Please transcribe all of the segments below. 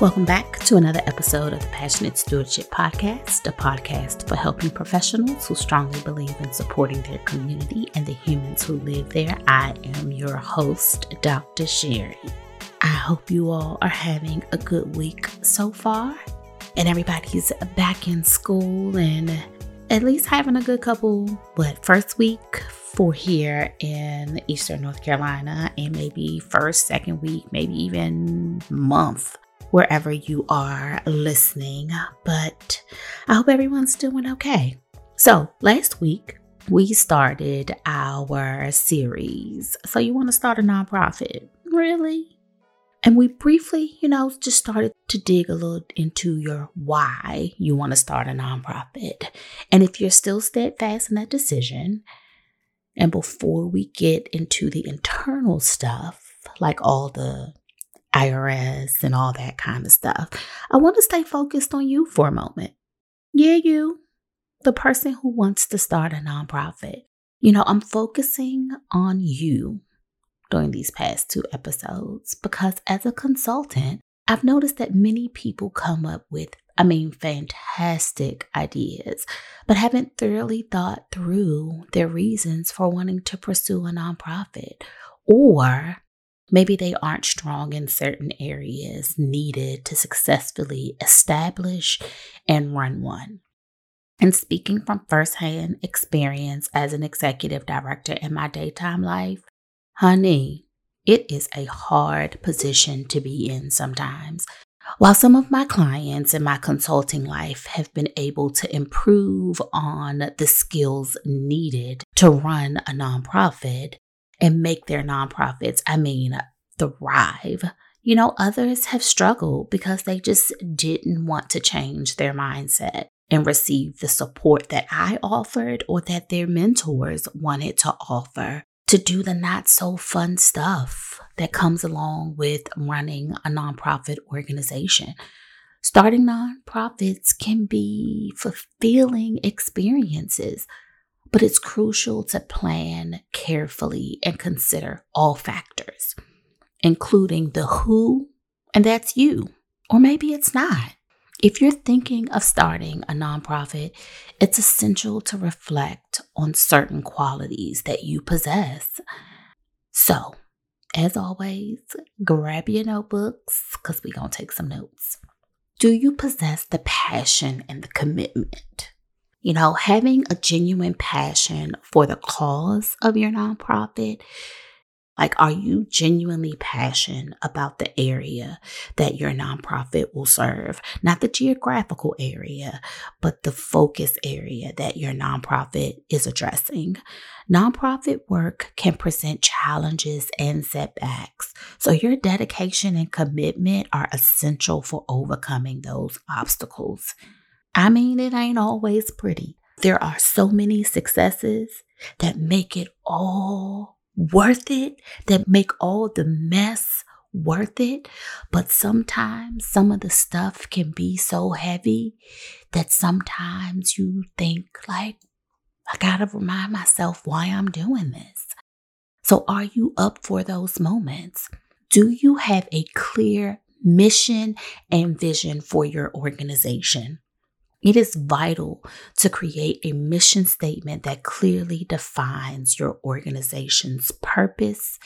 Welcome back to another episode of the Passionate Stewardship Podcast, a podcast for helping professionals who strongly believe in supporting their community and the humans who live there. I am your host, Dr. Cherie. I hope you all are having a good week so far, and everybody's back in school and at least having a good couple, what, first week for here in Eastern North Carolina, and maybe first, second week, maybe even month wherever you are listening. But I hope everyone's doing okay. So, last week, we started our series. So, you want to start a nonprofit? Really? And we briefly, you know, just started to dig a little into your why you want to start a nonprofit. And if you're still steadfast in that decision, and before we get into the internal stuff, like all the IRS and all that kind of stuff. I want to stay focused on you for a moment. Yeah, you, the person who wants to start a nonprofit. You know, I'm focusing on you during these past two episodes because as a consultant, I've noticed that many people come up with, I mean, fantastic ideas, but haven't thoroughly thought through their reasons for wanting to pursue a nonprofit or Maybe they aren't strong in certain areas needed to successfully establish and run one. And speaking from firsthand experience as an executive director in my daytime life, honey, it is a hard position to be in sometimes. While some of my clients in my consulting life have been able to improve on the skills needed to run a nonprofit, and make their nonprofits, I mean, thrive. You know, others have struggled because they just didn't want to change their mindset and receive the support that I offered or that their mentors wanted to offer to do the not so fun stuff that comes along with running a nonprofit organization. Starting nonprofits can be fulfilling experiences but it's crucial to plan carefully and consider all factors, including the who, and that's you, or maybe it's not. If you're thinking of starting a nonprofit, it's essential to reflect on certain qualities that you possess. So, as always, grab your notebooks because we're going to take some notes. Do you possess the passion and the commitment you know, having a genuine passion for the cause of your nonprofit. Like, are you genuinely passionate about the area that your nonprofit will serve? Not the geographical area, but the focus area that your nonprofit is addressing. Nonprofit work can present challenges and setbacks. So, your dedication and commitment are essential for overcoming those obstacles. I mean, it ain't always pretty. There are so many successes that make it all worth it, that make all the mess worth it. But sometimes some of the stuff can be so heavy that sometimes you think, like, I gotta remind myself why I'm doing this. So, are you up for those moments? Do you have a clear mission and vision for your organization? It is vital to create a mission statement that clearly defines your organization's purpose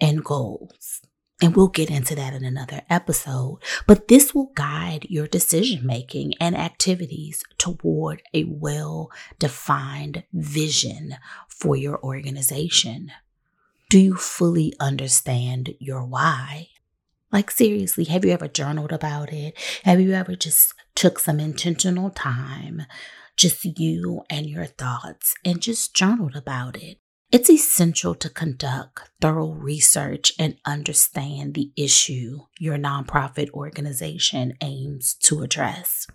and goals. And we'll get into that in another episode, but this will guide your decision making and activities toward a well defined vision for your organization. Do you fully understand your why? Like, seriously, have you ever journaled about it? Have you ever just took some intentional time, just you and your thoughts, and just journaled about it? It's essential to conduct thorough research and understand the issue your nonprofit organization aims to address.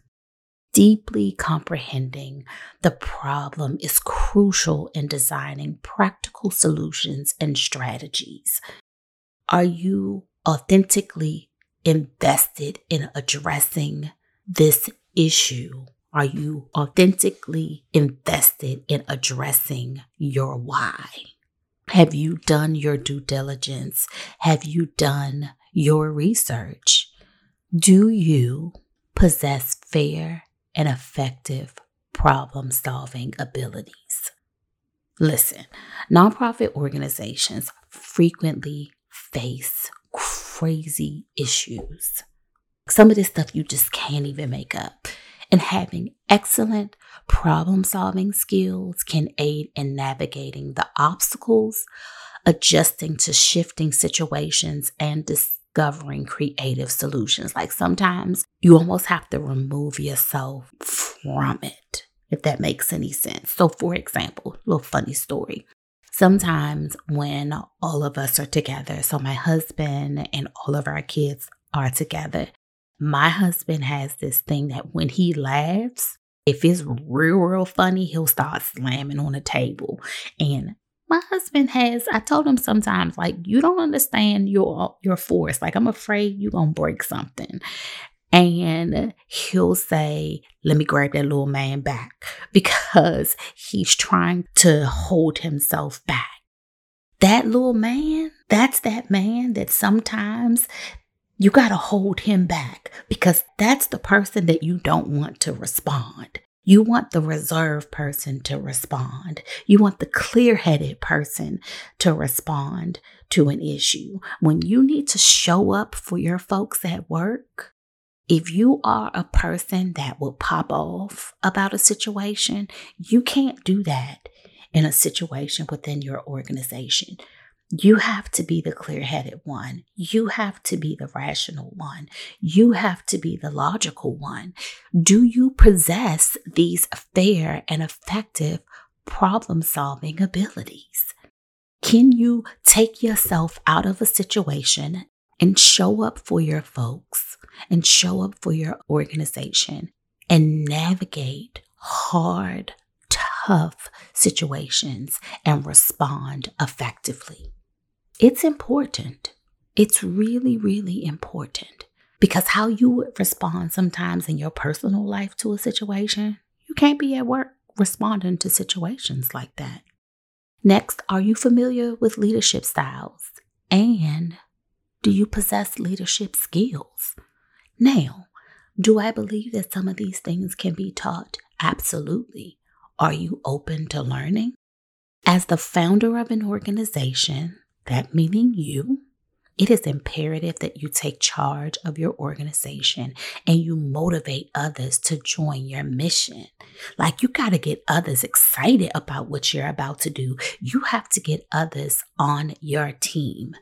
Deeply comprehending the problem is crucial in designing practical solutions and strategies. Are you authentically invested in addressing this issue? Are you authentically invested in addressing your why? Have you done your due diligence? Have you done your research? Do you possess fair and effective problem solving abilities? Listen, nonprofit organizations frequently face crazy issues. Some of this stuff you just can't even make up. And having excellent problem solving skills can aid in navigating the obstacles, adjusting to shifting situations, and discovering creative solutions. Like sometimes you almost have to remove yourself from it, if that makes any sense. So, for example, a little funny story sometimes when all of us are together, so my husband and all of our kids are together, my husband has this thing that when he laughs, if it's real, real funny, he'll start slamming on the table. And my husband has, I told him sometimes, like, you don't understand your your force. Like, I'm afraid you're gonna break something. And he'll say, Let me grab that little man back because he's trying to hold himself back. That little man, that's that man that sometimes you got to hold him back because that's the person that you don't want to respond. You want the reserved person to respond. You want the clear headed person to respond to an issue. When you need to show up for your folks at work, if you are a person that will pop off about a situation, you can't do that in a situation within your organization. You have to be the clear headed one. You have to be the rational one. You have to be the logical one. Do you possess these fair and effective problem solving abilities? Can you take yourself out of a situation and show up for your folks and show up for your organization and navigate hard, tough situations and respond effectively. It's important. It's really, really important because how you would respond sometimes in your personal life to a situation, you can't be at work responding to situations like that. Next, are you familiar with leadership styles? And do you possess leadership skills? Now, do I believe that some of these things can be taught? Absolutely. Are you open to learning? As the founder of an organization, that meaning you, it is imperative that you take charge of your organization and you motivate others to join your mission. Like you got to get others excited about what you're about to do. You have to get others on your team.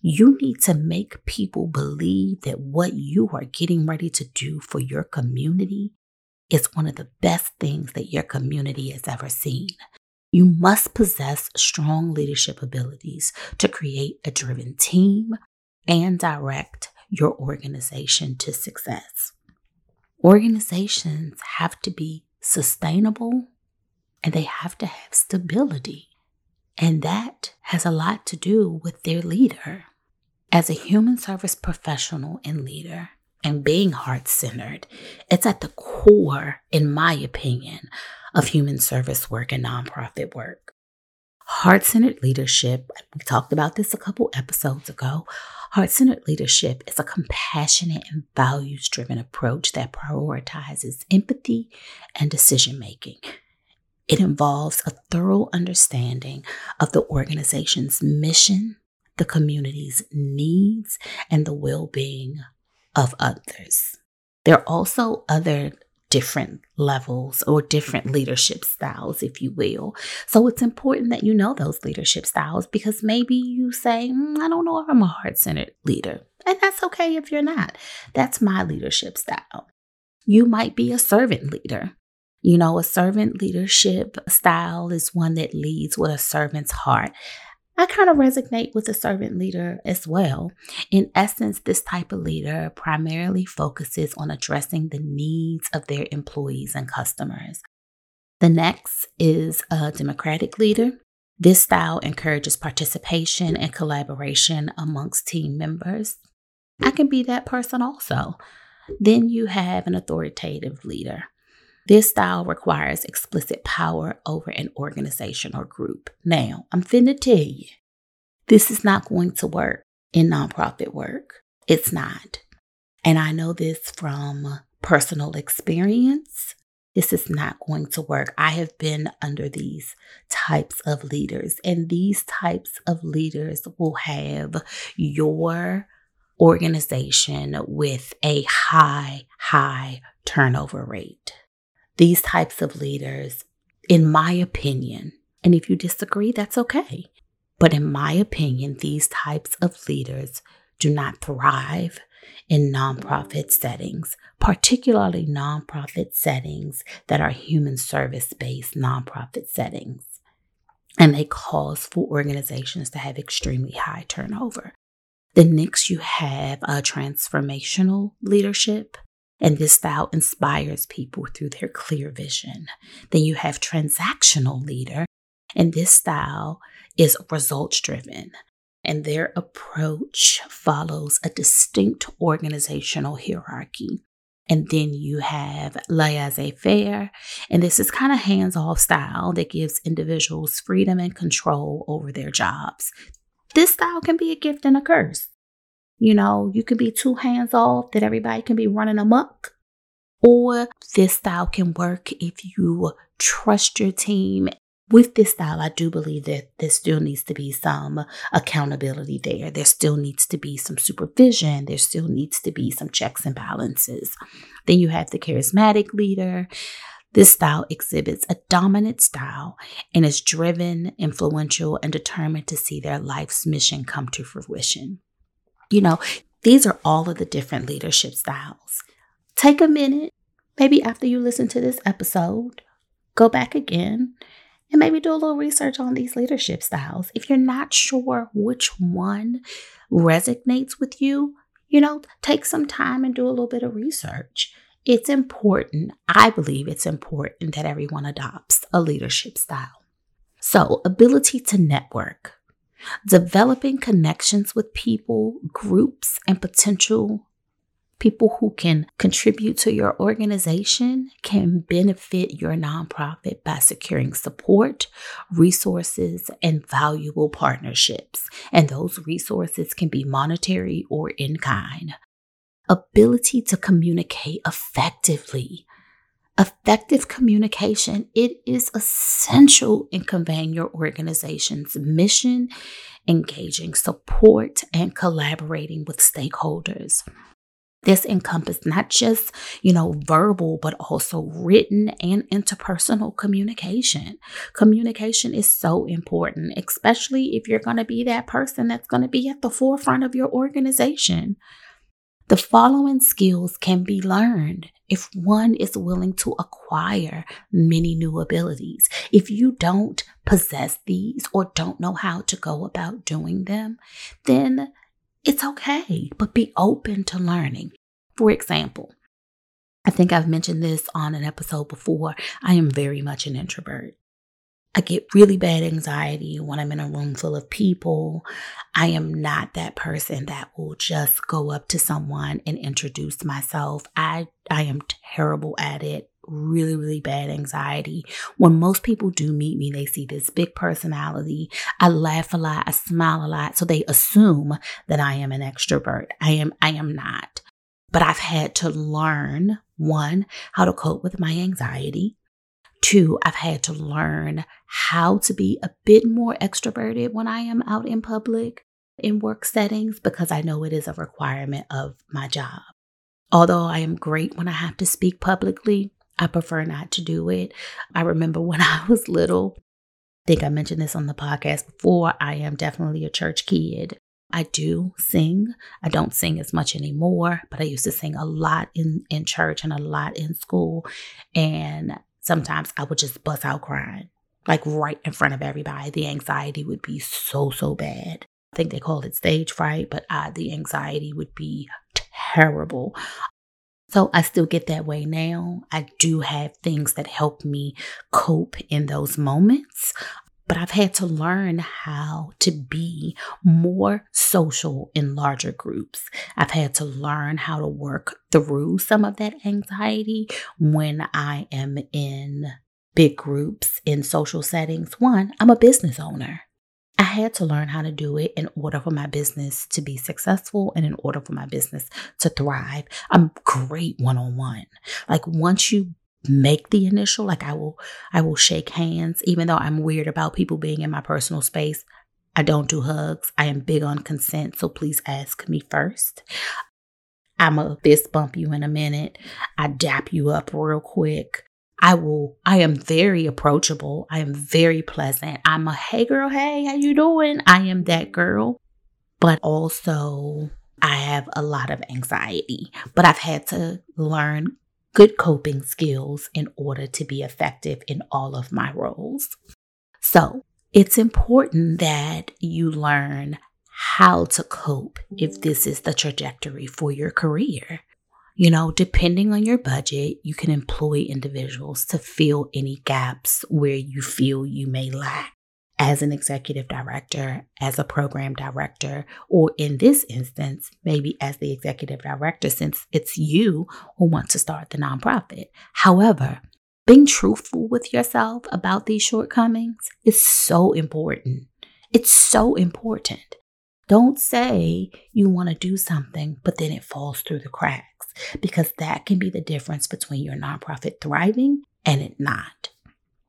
You need to make people believe that what you are getting ready to do for your community is one of the best things that your community has ever seen. You must possess strong leadership abilities to create a driven team and direct your organization to success. Organizations have to be sustainable and they have to have stability. And that has a lot to do with their leader. As a human service professional and leader, and being heart centered, it's at the core, in my opinion, of human service work and nonprofit work. Heart centered leadership, we talked about this a couple episodes ago. Heart centered leadership is a compassionate and values driven approach that prioritizes empathy and decision making. It involves a thorough understanding of the organization's mission, the community's needs, and the well being of others. There are also other different levels or different leadership styles, if you will. So it's important that you know those leadership styles because maybe you say, mm, I don't know if I'm a heart centered leader. And that's okay if you're not. That's my leadership style. You might be a servant leader. You know, a servant leadership style is one that leads with a servant's heart. I kind of resonate with a servant leader as well. In essence, this type of leader primarily focuses on addressing the needs of their employees and customers. The next is a democratic leader. This style encourages participation and collaboration amongst team members. I can be that person also. Then you have an authoritative leader. This style requires explicit power over an organization or group. Now, I'm finna tell you, this is not going to work in nonprofit work. It's not. And I know this from personal experience. This is not going to work. I have been under these types of leaders, and these types of leaders will have your organization with a high, high turnover rate. These types of leaders, in my opinion, and if you disagree, that's okay. But in my opinion, these types of leaders do not thrive in nonprofit settings, particularly nonprofit settings that are human service based nonprofit settings. And they cause for organizations to have extremely high turnover. Then next you have a transformational leadership. And this style inspires people through their clear vision. Then you have transactional leader, and this style is results driven. And their approach follows a distinct organizational hierarchy. And then you have laissez faire, and this is kind of hands off style that gives individuals freedom and control over their jobs. This style can be a gift and a curse. You know, you can be too hands off that everybody can be running amok. Or this style can work if you trust your team. With this style, I do believe that there still needs to be some accountability there. There still needs to be some supervision. There still needs to be some checks and balances. Then you have the charismatic leader. This style exhibits a dominant style and is driven, influential, and determined to see their life's mission come to fruition. You know, these are all of the different leadership styles. Take a minute, maybe after you listen to this episode, go back again and maybe do a little research on these leadership styles. If you're not sure which one resonates with you, you know, take some time and do a little bit of research. It's important, I believe it's important that everyone adopts a leadership style. So, ability to network, developing connections with people, groups, and potential people who can contribute to your organization can benefit your nonprofit by securing support, resources, and valuable partnerships. And those resources can be monetary or in kind ability to communicate effectively. Effective communication, it is essential in conveying your organization's mission, engaging support, and collaborating with stakeholders. This encompasses not just, you know, verbal, but also written and interpersonal communication. Communication is so important, especially if you're going to be that person that's going to be at the forefront of your organization. The following skills can be learned if one is willing to acquire many new abilities. If you don't possess these or don't know how to go about doing them, then it's okay, but be open to learning. For example, I think I've mentioned this on an episode before. I am very much an introvert. I get really bad anxiety when I'm in a room full of people. I am not that person that will just go up to someone and introduce myself. I I am terrible at it. Really, really bad anxiety. When most people do meet me, they see this big personality. I laugh a lot, I smile a lot, so they assume that I am an extrovert. I am I am not. But I've had to learn one, how to cope with my anxiety. Two, I've had to learn how to be a bit more extroverted when I am out in public in work settings because I know it is a requirement of my job. Although I am great when I have to speak publicly, I prefer not to do it. I remember when I was little, I think I mentioned this on the podcast before, I am definitely a church kid. I do sing. I don't sing as much anymore, but I used to sing a lot in, in church and a lot in school. And sometimes I would just bust out crying, like right in front of everybody. The anxiety would be so, so bad. I think they call it stage fright, but uh, the anxiety would be terrible. So I still get that way now. I do have things that help me cope in those moments but I've had to learn how to be more social in larger groups. I've had to learn how to work through some of that anxiety when I am in big groups in social settings. One, I'm a business owner. I had to learn how to do it in order for my business to be successful and in order for my business to thrive. I'm great one on one. Like once you make the initial like I will I will shake hands even though I'm weird about people being in my personal space. I don't do hugs. I am big on consent, so please ask me first. I'm a fist bump you in a minute. I dap you up real quick. I will, I am very approachable. I am very pleasant. I'm a, hey girl, hey, how you doing? I am that girl. But also, I have a lot of anxiety, but I've had to learn good coping skills in order to be effective in all of my roles. So it's important that you learn how to cope if this is the trajectory for your career. You know, depending on your budget, you can employ individuals to fill any gaps where you feel you may lack as an executive director, as a program director, or in this instance, maybe as the executive director, since it's you who want to start the nonprofit. However, being truthful with yourself about these shortcomings is so important. It's so important. Don't say you want to do something, but then it falls through the cracks because that can be the difference between your nonprofit thriving and it not.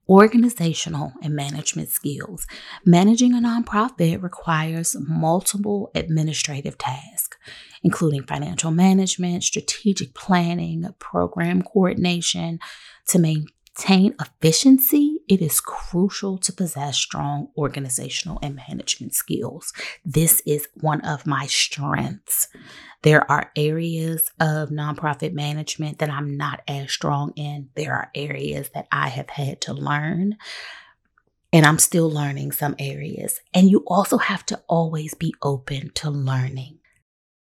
Organizational and management skills. Managing a nonprofit requires multiple administrative tasks, including financial management, strategic planning, program coordination to maintain attain efficiency, it is crucial to possess strong organizational and management skills. This is one of my strengths. There are areas of nonprofit management that I'm not as strong in. There are areas that I have had to learn, and I'm still learning some areas. And you also have to always be open to learning.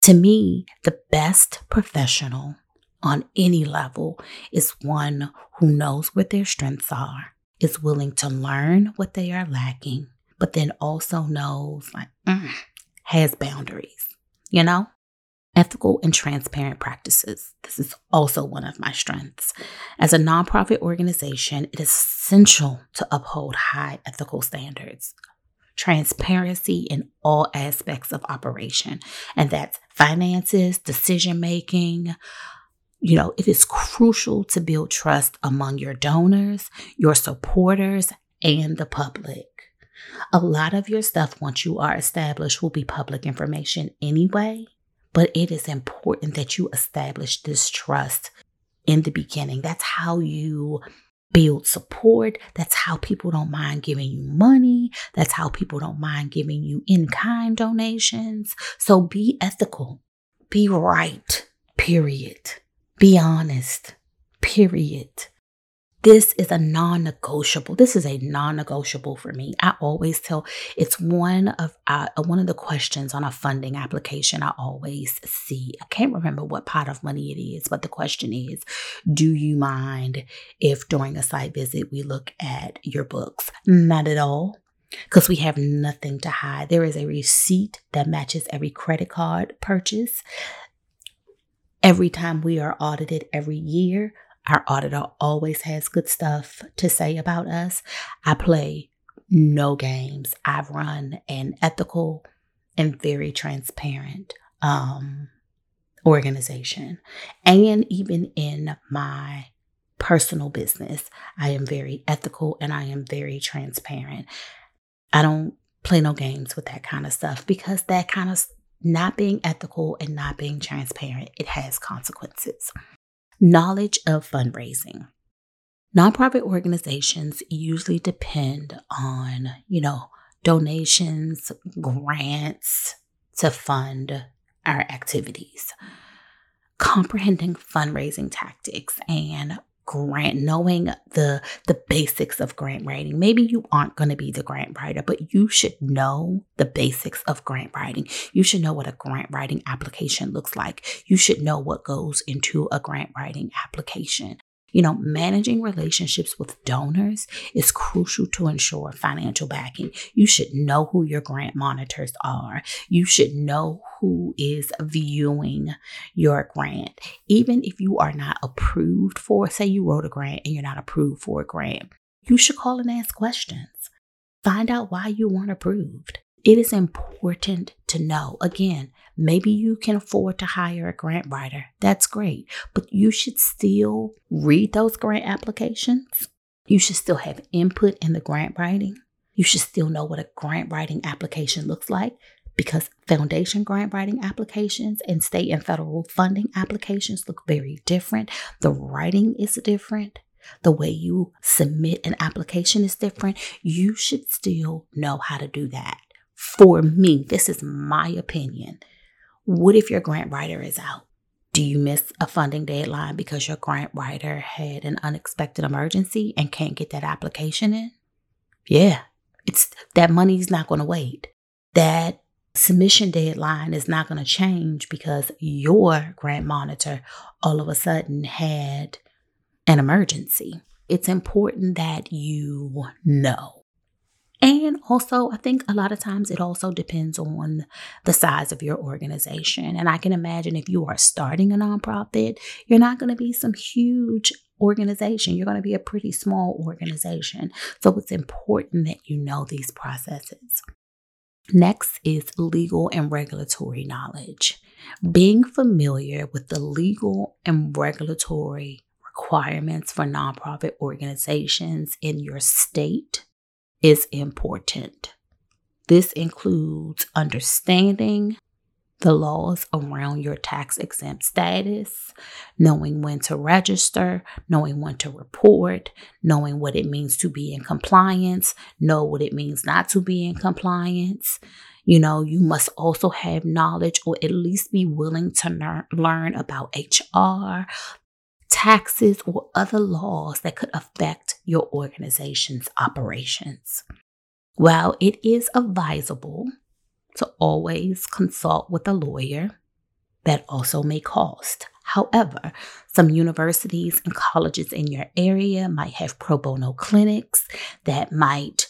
To me, the best professional on any level is one who knows what their strengths are, is willing to learn what they are lacking, but then also knows, like, mm, has boundaries, you know? Ethical and transparent practices. This is also one of my strengths. As a nonprofit organization, it is essential to uphold high ethical standards, transparency in all aspects of operation, and that's finances, decision making, you know, it is crucial to build trust among your donors, your supporters, and the public. A lot of your stuff, once you are established, will be public information anyway, but it is important that you establish this trust in the beginning. That's how you build support. That's how people don't mind giving you money. That's how people don't mind giving you in kind donations. So be ethical, be right, period. Be honest, period. This is a non negotiable. This is a non negotiable for me. I always tell it's one of uh, one of the questions on a funding application I always see. I can't remember what pot of money it is, but the question is Do you mind if during a site visit we look at your books? Not at all because we have nothing to hide. There is a receipt that matches every credit card purchase. Every time we are audited every year, our auditor always has good stuff to say about us. I play no games. I've run an ethical and very transparent um, organization. And even in my personal business, I am very ethical and I am very transparent. I don't play no games with that kind of stuff because that kind of not being ethical and not being transparent, it has consequences. Knowledge of fundraising. Nonprofit organizations usually depend on, you know, donations, grants to fund our activities. Comprehending fundraising tactics and grant knowing the the basics of grant writing. Maybe you aren't going to be the grant writer but you should know the basics of grant writing. You should know what a grant writing application looks like. You should know what goes into a grant writing application you know, managing relationships with donors is crucial to ensure financial backing. You should know who your grant monitors are. You should know who is viewing your grant. Even if you are not approved for, say you wrote a grant and you're not approved for a grant, you should call and ask questions. Find out why you weren't approved. It is important to know. Again, maybe you can afford to hire a grant writer. That's great. But you should still read those grant applications. You should still have input in the grant writing. You should still know what a grant writing application looks like because foundation grant writing applications and state and federal funding applications look very different. The writing is different. The way you submit an application is different. You should still know how to do that. For me, this is my opinion. What if your grant writer is out? Do you miss a funding deadline because your grant writer had an unexpected emergency and can't get that application in? Yeah, it's that money's not going to wait. That submission deadline is not going to change because your grant monitor all of a sudden had an emergency. It's important that you know. And also, I think a lot of times it also depends on the size of your organization. And I can imagine if you are starting a nonprofit, you're not going to be some huge organization. You're going to be a pretty small organization. So it's important that you know these processes. Next is legal and regulatory knowledge. Being familiar with the legal and regulatory requirements for nonprofit organizations in your state is important. This includes understanding the laws around your tax exempt status, knowing when to register, knowing when to report, knowing what it means to be in compliance, know what it means not to be in compliance. You know, you must also have knowledge or at least be willing to ner- learn about HR, taxes, or other laws that could affect your organization's operations. While it is advisable to always consult with a lawyer. That also may cost. However, some universities and colleges in your area might have pro bono clinics that might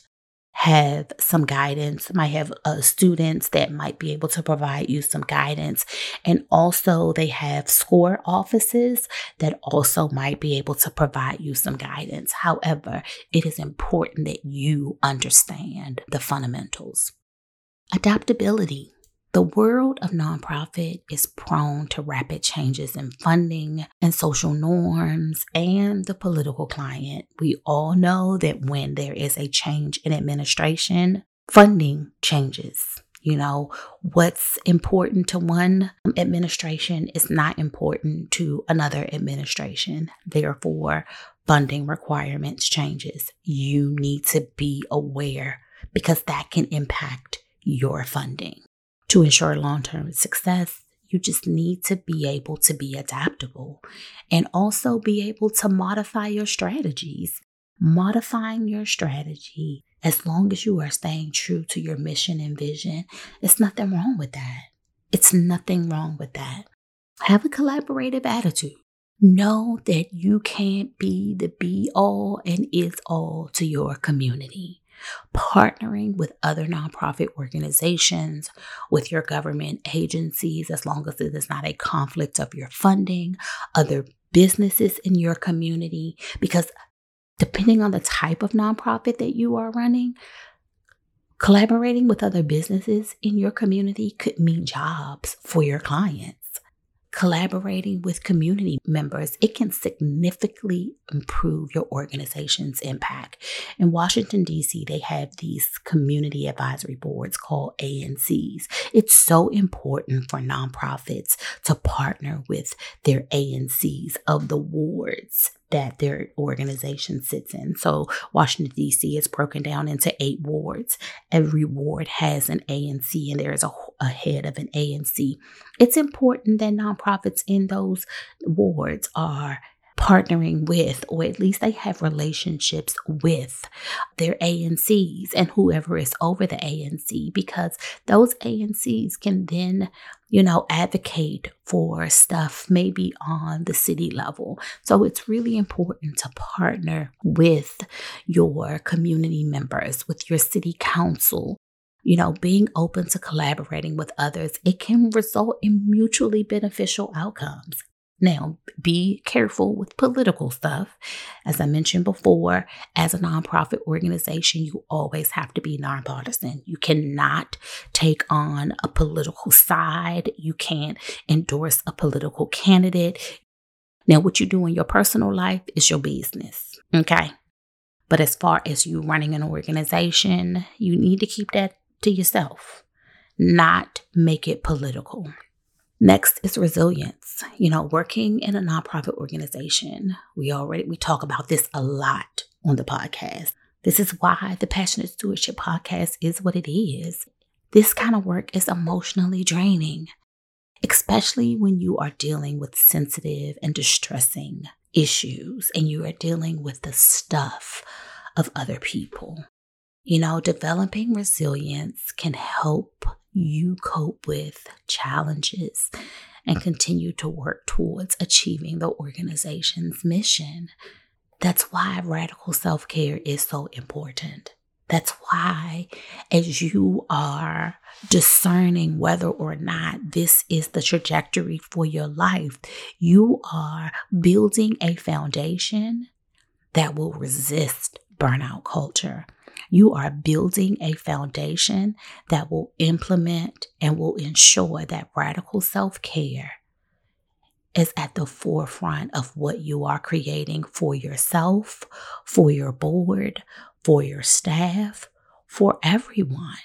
have some guidance, might have uh, students that might be able to provide you some guidance. And also, they have SCORE offices that also might be able to provide you some guidance. However, it is important that you understand the fundamentals. Adaptability. The world of nonprofit is prone to rapid changes in funding and social norms and the political climate. We all know that when there is a change in administration, funding changes. You know, what's important to one administration is not important to another administration. Therefore, funding requirements changes. You need to be aware because that can impact your funding. To ensure long term success, you just need to be able to be adaptable and also be able to modify your strategies. Modifying your strategy, as long as you are staying true to your mission and vision, it's nothing wrong with that. It's nothing wrong with that. Have a collaborative attitude. Know that you can't be the be all and is all to your community partnering with other nonprofit organizations, with your government agencies, as long as it is not a conflict of your funding, other businesses in your community, because depending on the type of nonprofit that you are running, collaborating with other businesses in your community could mean jobs for your clients collaborating with community members, it can significantly improve your organization's impact. In Washington, D.C., they have these community advisory boards called ANCs. It's so important for nonprofits to partner with their ANCs of the wards that their organization sits in. So Washington, D.C. is broken down into eight wards. Every ward has an ANC and there is a, a head of an ANC. It's important that nonprofits in those wards are partnering with, or at least they have relationships with their ANCs and whoever is over the ANC, because those ANCs can then, you know, advocate for stuff maybe on the city level. So it's really important to partner with your community members, with your city council, you know, being open to collaborating with others, it can result in mutually beneficial outcomes. Now, be careful with political stuff. As I mentioned before, as a nonprofit organization, you always have to be nonpartisan. You cannot take on a political side, you can't endorse a political candidate. Now, what you do in your personal life is your business, okay? But as far as you running an organization, you need to keep that to yourself, not make it political. Next is resilience. You know, working in a nonprofit organization, we already we talk about this a lot on the podcast. This is why the Passionate Stewardship podcast is what it is. This kind of work is emotionally draining, especially when you are dealing with sensitive and distressing issues and you are dealing with the stuff of other people. You know, developing resilience can help you cope with challenges and mm. continue to work towards achieving the organization's mission. That's why radical self care is so important. That's why, as you are discerning whether or not this is the trajectory for your life, you are building a foundation that will resist burnout culture you are building a foundation that will implement and will ensure that radical self care is at the forefront of what you are creating for yourself, for your board, for your staff, for everyone.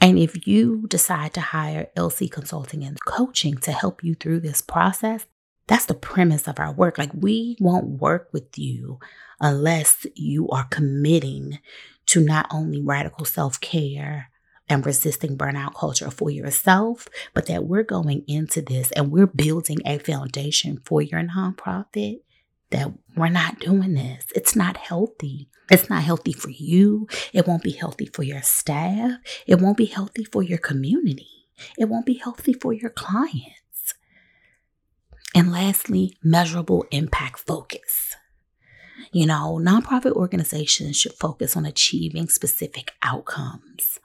And if you decide to hire LC Consulting and Coaching to help you through this process, that's the premise of our work. Like, we won't work with you unless you are committing to not only radical self care and resisting burnout culture for yourself, but that we're going into this and we're building a foundation for your nonprofit. That we're not doing this. It's not healthy. It's not healthy for you. It won't be healthy for your staff. It won't be healthy for your community. It won't be healthy for your clients. And lastly, measurable impact focus. You know, nonprofit organizations should focus on achieving specific outcomes.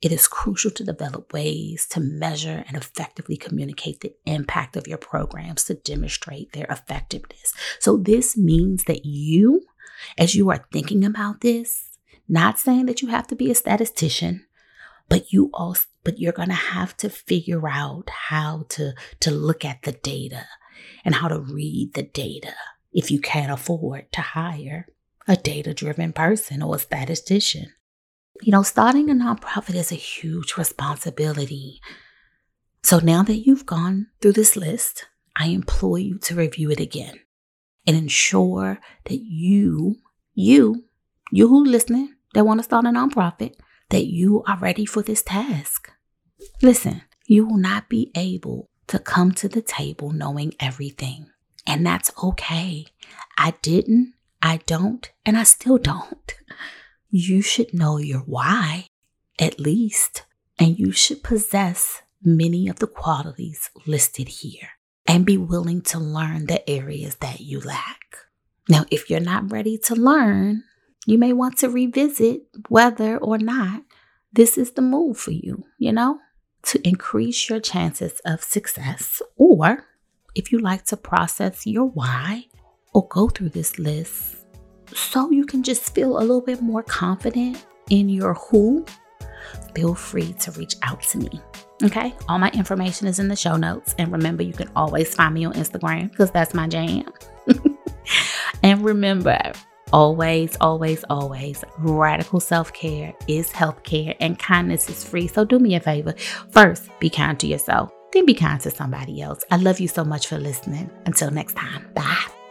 It is crucial to develop ways to measure and effectively communicate the impact of your programs to demonstrate their effectiveness. So, this means that you, as you are thinking about this, not saying that you have to be a statistician, but you also but you're going to have to figure out how to to look at the data and how to read the data if you can't afford to hire a data driven person or a statistician. You know, starting a nonprofit is a huge responsibility. So now that you've gone through this list, I implore you to review it again and ensure that you, you, you who listening that want to start a nonprofit, that you are ready for this task. Listen, you will not be able to come to the table knowing everything. And that's okay. I didn't, I don't, and I still don't. You should know your why, at least, and you should possess many of the qualities listed here and be willing to learn the areas that you lack. Now, if you're not ready to learn, you may want to revisit whether or not this is the move for you, you know, to increase your chances of success. Or if you like to process your why or go through this list so you can just feel a little bit more confident in your who, feel free to reach out to me. Okay, all my information is in the show notes. And remember, you can always find me on Instagram because that's my jam. and remember, Always, always, always, radical self care is health care and kindness is free. So do me a favor. First, be kind to yourself, then be kind to somebody else. I love you so much for listening. Until next time, bye.